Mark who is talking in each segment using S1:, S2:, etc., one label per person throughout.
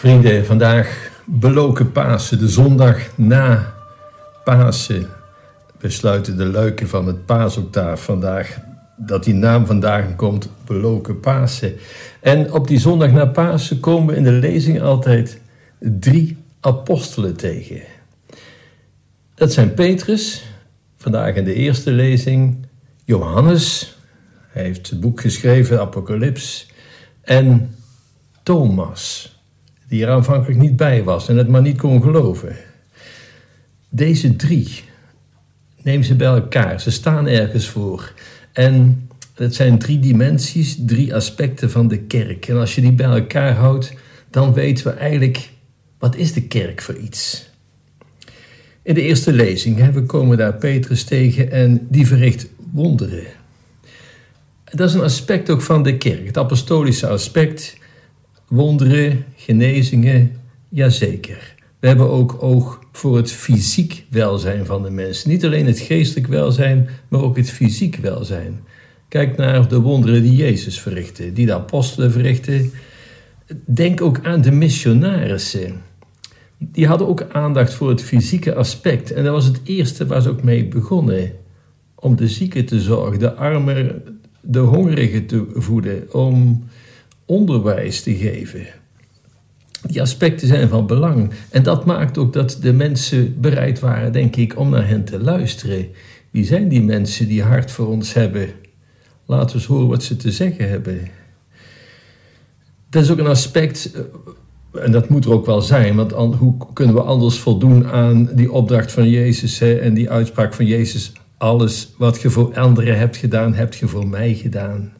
S1: Vrienden, vandaag beloken Pasen, de zondag na Pasen. We sluiten de luiken van het paasoctaaf vandaag. Dat die naam vandaag komt, beloken Pasen. En op die zondag na Pasen komen we in de lezing altijd drie apostelen tegen. Dat zijn Petrus, vandaag in de eerste lezing, Johannes, hij heeft het boek geschreven, Apocalyps, en Thomas die er aanvankelijk niet bij was en het maar niet kon geloven. Deze drie, neem ze bij elkaar, ze staan ergens voor. En het zijn drie dimensies, drie aspecten van de kerk. En als je die bij elkaar houdt, dan weten we eigenlijk, wat is de kerk voor iets? In de eerste lezing, we komen daar Petrus tegen en die verricht wonderen. Dat is een aspect ook van de kerk, het apostolische aspect wonderen, genezingen, jazeker. We hebben ook oog voor het fysiek welzijn van de mensen. Niet alleen het geestelijk welzijn, maar ook het fysiek welzijn. Kijk naar de wonderen die Jezus verrichtte, die de apostelen verrichtten. Denk ook aan de missionarissen. Die hadden ook aandacht voor het fysieke aspect. En dat was het eerste waar ze ook mee begonnen. Om de zieken te zorgen, de armen, de hongerigen te voeden, om onderwijs te geven. Die aspecten zijn van belang. En dat maakt ook dat de mensen bereid waren, denk ik, om naar hen te luisteren. Wie zijn die mensen die hart voor ons hebben? Laten we eens horen wat ze te zeggen hebben. Dat is ook een aspect, eh, en dat moet er ook wel zijn, want hoe kunnen we anders voldoen aan die opdracht van Jezus hè, en die uitspraak van Jezus? Alles wat je voor anderen hebt gedaan, hebt je voor mij gedaan.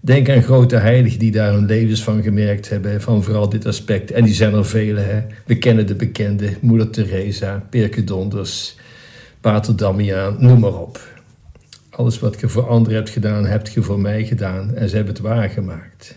S1: Denk aan grote heiligen die daar hun levens van gemerkt hebben, van vooral dit aspect. En die zijn er vele. Hè? We kennen de bekende, Moeder Teresa, Pirke Donders, Pater Damiaan, noem maar op. Alles wat je voor anderen hebt gedaan, heb je voor mij gedaan. En ze hebben het waargemaakt.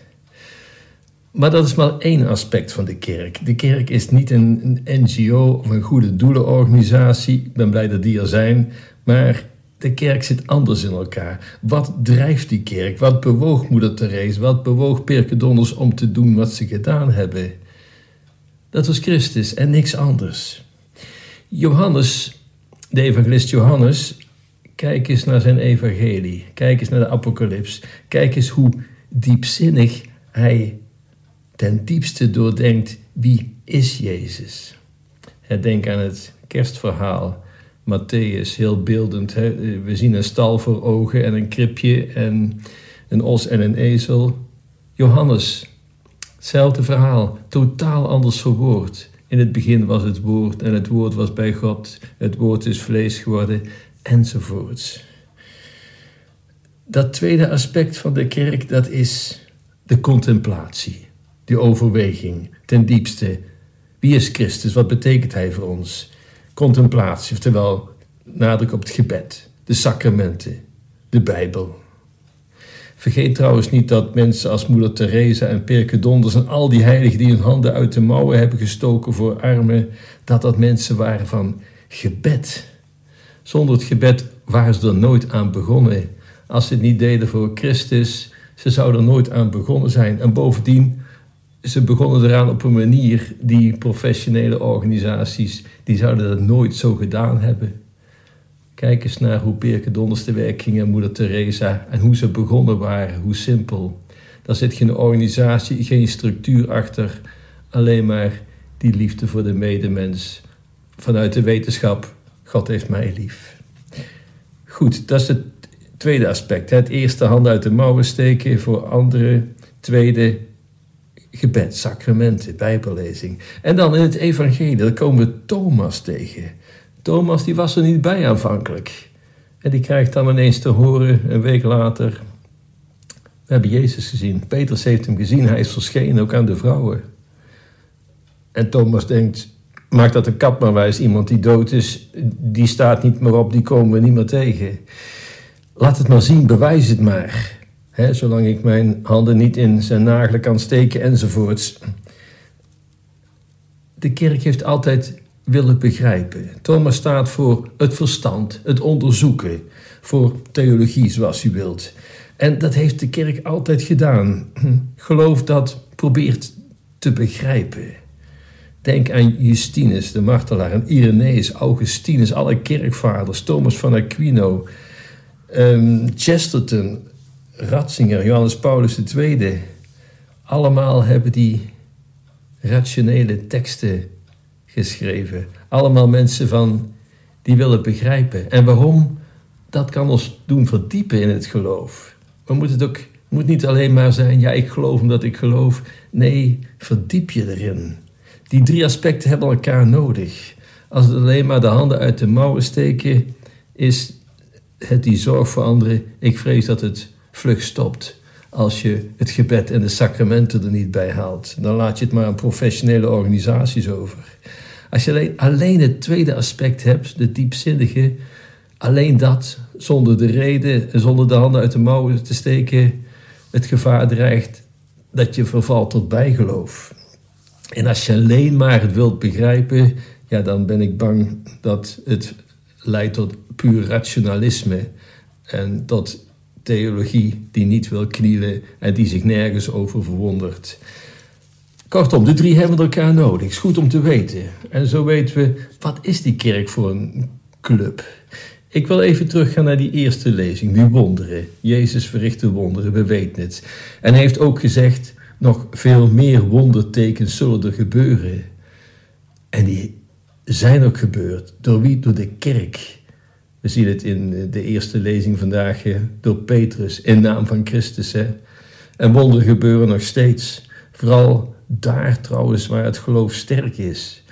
S1: Maar dat is maar één aspect van de kerk. De kerk is niet een, een NGO of een goede doelenorganisatie. Ik ben blij dat die er zijn. Maar de kerk zit anders in elkaar. Wat drijft die kerk? Wat bewoog moeder Therese? Wat bewoog Perkedonners om te doen wat ze gedaan hebben? Dat was Christus en niks anders. Johannes, de evangelist Johannes, kijk eens naar zijn evangelie. Kijk eens naar de apocalyps. Kijk eens hoe diepzinnig hij ten diepste doordenkt wie is Jezus. Denk aan het kerstverhaal Matthäus, heel beeldend. Hè? We zien een stal voor ogen en een kribje en een os en een ezel. Johannes, hetzelfde verhaal, totaal anders verwoord. In het begin was het woord en het woord was bij God. Het woord is vlees geworden enzovoorts. Dat tweede aspect van de kerk, dat is de contemplatie, de overweging, ten diepste. Wie is Christus? Wat betekent Hij voor ons? Contemplatie, oftewel nadruk op het gebed, de sacramenten, de Bijbel. Vergeet trouwens niet dat mensen als moeder Teresa en Perke Donders en al die heiligen die hun handen uit de mouwen hebben gestoken voor armen, dat dat mensen waren van gebed. Zonder het gebed waren ze er nooit aan begonnen. Als ze het niet deden voor Christus, ze zouden er nooit aan begonnen zijn. En bovendien, ze begonnen eraan op een manier die professionele organisaties, die zouden dat nooit zo gedaan hebben. Kijk eens naar hoe Birke Donders te werk ging en moeder Teresa en hoe ze begonnen waren, hoe simpel. Daar zit geen organisatie, geen structuur achter, alleen maar die liefde voor de medemens. Vanuit de wetenschap, God heeft mij lief. Goed, dat is het tweede aspect. Het eerste, hand uit de mouwen steken voor anderen. Tweede, gebed, sacramenten, bijbellezing. En dan in het evangelie, daar komen we Thomas tegen. Thomas die was er niet bij aanvankelijk. En die krijgt dan ineens te horen, een week later... We hebben Jezus gezien. Petrus heeft hem gezien. Hij is verschenen, ook aan de vrouwen. En Thomas denkt, maak dat een kap maar wijs. Iemand die dood is, die staat niet meer op, die komen we niet meer tegen. Laat het maar zien, bewijs het maar zolang ik mijn handen niet in zijn nagelen kan steken enzovoorts. De kerk heeft altijd willen begrijpen. Thomas staat voor het verstand, het onderzoeken, voor theologie zoals u wilt. En dat heeft de kerk altijd gedaan. Geloof dat probeert te begrijpen. Denk aan Justinus, de martelaar, en Irenaeus, Augustinus, alle kerkvaders, Thomas van Aquino, um, Chesterton, Ratzinger, Johannes Paulus II. Allemaal hebben die rationele teksten geschreven. Allemaal mensen van die willen begrijpen. En waarom? Dat kan ons doen verdiepen in het geloof. We moeten het ook moet niet alleen maar zijn, ja, ik geloof omdat ik geloof. Nee, verdiep je erin. Die drie aspecten hebben elkaar nodig. Als het alleen maar de handen uit de mouwen steken, is het die zorg voor anderen. Ik vrees dat het vlug stopt als je het gebed en de sacramenten er niet bij haalt. Dan laat je het maar aan professionele organisaties over. Als je alleen, alleen het tweede aspect hebt, de diepzinnige, alleen dat, zonder de reden en zonder de handen uit de mouwen te steken, het gevaar dreigt dat je vervalt tot bijgeloof. En als je alleen maar het wilt begrijpen, ja, dan ben ik bang dat het leidt tot puur rationalisme en tot theologie die niet wil knielen en die zich nergens over verwondert. Kortom, de drie hebben elkaar nodig. Is goed om te weten. En zo weten we, wat is die kerk voor een club? Ik wil even teruggaan naar die eerste lezing, die wonderen. Jezus verrichtte wonderen, we weten het. En hij heeft ook gezegd, nog veel meer wondertekens zullen er gebeuren. En die zijn ook gebeurd. Door wie? Door de kerk. We zien het in de eerste lezing vandaag door Petrus, in naam van Christus. Hè? En wonderen gebeuren nog steeds. Vooral daar trouwens waar het geloof sterk is.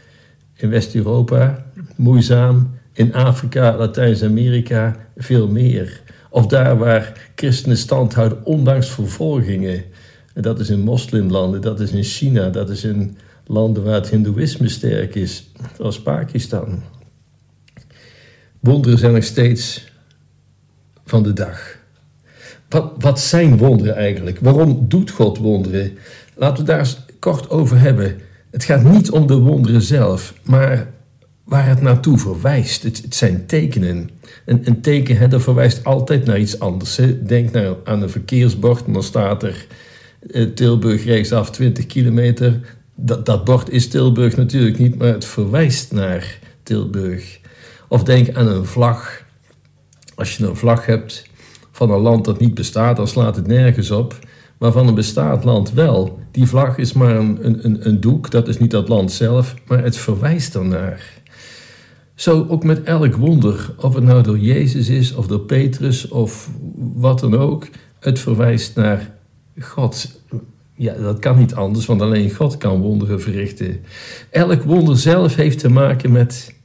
S1: In West-Europa, moeizaam. In Afrika, Latijns-Amerika, veel meer. Of daar waar christenen stand houden, ondanks vervolgingen. En dat is in moslimlanden, dat is in China, dat is in landen waar het hindoeïsme sterk is, zoals Pakistan. Wonderen zijn nog steeds van de dag. Wat, wat zijn wonderen eigenlijk? Waarom doet God wonderen? Laten we daar eens kort over hebben. Het gaat niet om de wonderen zelf, maar waar het naartoe verwijst. Het, zijn tekenen. Een, een teken verwijst altijd naar iets anders. Denk nou aan een verkeersbord dan staat er eh, Tilburg rechtsaf 20 kilometer. Dat, dat bord is Tilburg natuurlijk niet, maar het verwijst naar Tilburg. Of denk aan een vlag. Als je een vlag hebt van een land dat niet bestaat, dan slaat het nergens op. Maar van een bestaand land wel. Die vlag is maar een, een, een doek, dat is niet dat land zelf, maar het verwijst ernaar. Zo ook met elk wonder, of het nou door Jezus is, of door Petrus, of wat dan ook, het verwijst naar God. Ja, dat kan niet anders, want alleen God kan wonderen verrichten. Elk wonder zelf heeft te maken met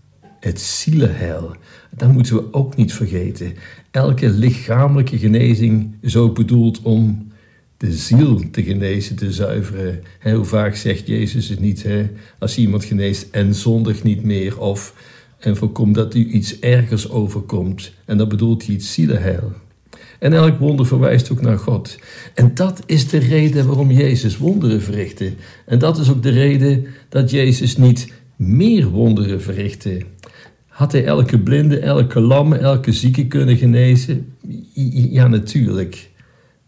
S1: het zielenheil. Dat moeten we ook niet vergeten. Elke lichamelijke genezing is ook bedoeld om de ziel te genezen, te zuiveren. hoe vaak zegt Jezus het niet, hè? als iemand geneest en zondig niet meer, of en voorkom dat u iets ergers overkomt. En dat bedoelt hij het zielenheil. En elk wonder verwijst ook naar God. En dat is de reden waarom Jezus wonderen verrichtte. En dat is ook de reden dat Jezus niet meer wonderen verrichtte. Had hij elke blinde, elke lamme, elke zieke kunnen genezen? Ja, natuurlijk.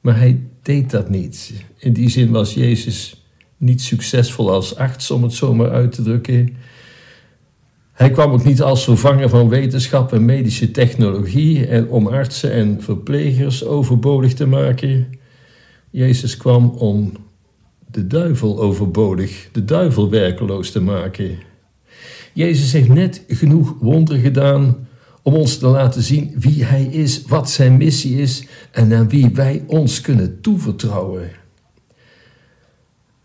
S1: Maar hij deed dat niet. In die zin was Jezus niet succesvol als arts, om het zo maar uit te drukken. Hij kwam ook niet als vervanger van wetenschap en medische technologie en om artsen en verplegers overbodig te maken. Jezus kwam om de duivel overbodig, de duivel werkeloos te maken. Jezus heeft net genoeg wonderen gedaan om ons te laten zien wie Hij is, wat Zijn missie is en aan wie wij ons kunnen toevertrouwen.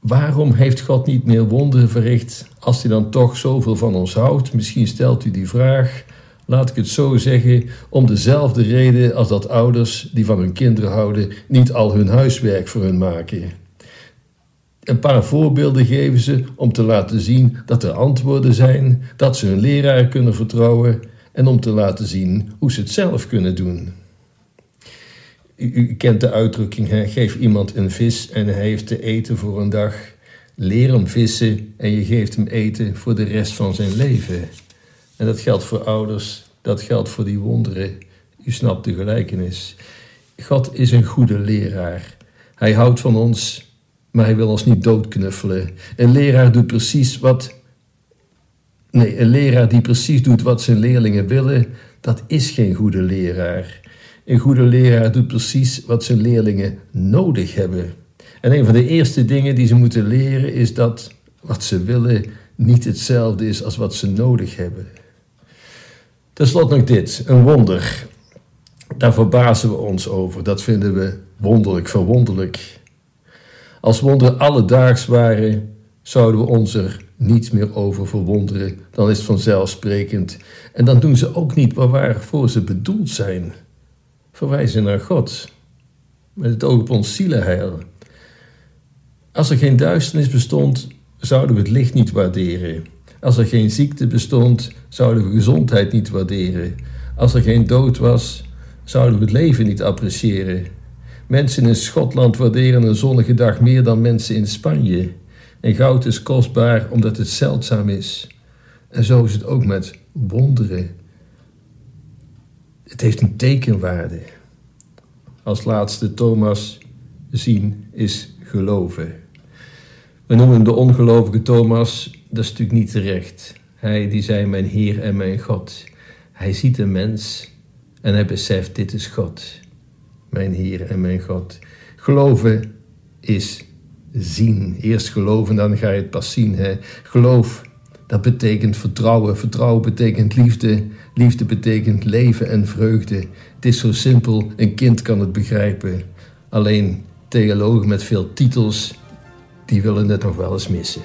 S1: Waarom heeft God niet meer wonderen verricht als hij dan toch zoveel van ons houdt? Misschien stelt u die vraag, laat ik het zo zeggen, om dezelfde reden als dat ouders die van hun kinderen houden niet al hun huiswerk voor hun maken. Een paar voorbeelden geven ze om te laten zien dat er antwoorden zijn, dat ze hun leraar kunnen vertrouwen en om te laten zien hoe ze het zelf kunnen doen. U, kent de uitdrukking, geef iemand een vis en hij heeft te eten voor een dag. Leer hem vissen en je geeft hem eten voor de rest van zijn leven. En dat geldt voor ouders, dat geldt voor die wonderen. U snapt de gelijkenis. God is een goede leraar. Hij houdt van ons maar hij wil ons niet doodknuffelen. Een leraar doet precies wat. Nee, een leraar die precies doet wat zijn leerlingen willen, dat is geen goede leraar. Een goede leraar doet precies wat zijn leerlingen nodig hebben. En een van de eerste dingen die ze moeten leren is dat wat ze willen niet hetzelfde is als wat ze nodig hebben. Ten slotte nog dit, een wonder. Daar verbazen we ons over. Dat vinden we wonderlijk, verwonderlijk. Als wonderen alledaags waren, zouden we ons er niet meer over verwonderen. Dan is het vanzelfsprekend. En dan doen ze ook niet waarvoor ze bedoeld zijn. Verwijzen naar God. Met het oog op ons zielenheil. Als er geen duisternis bestond, zouden we het licht niet waarderen. Als er geen ziekte bestond, zouden we gezondheid niet waarderen. Als er geen dood was, zouden we het leven niet appreciëren. Mensen in Schotland waarderen een zonnige dag meer dan mensen in Spanje. En goud is kostbaar omdat het zeldzaam is. En zo is het ook met wonderen. Het heeft een tekenwaarde. Als laatste Thomas, zien is geloven. We noemen de ongelovige Thomas, dat is natuurlijk niet terecht. Hij die zei mijn Heer en mijn God. Hij ziet een mens en hij beseft dit is God. Mijn Heer en mijn God. Geloven is zien. Eerst geloven, dan ga je het pas zien. Hè? Geloof, dat betekent vertrouwen. Vertrouwen betekent liefde. Liefde betekent leven en vreugde. Het is zo simpel, een kind kan het begrijpen. Alleen theologen met veel titels die willen het nog wel eens missen.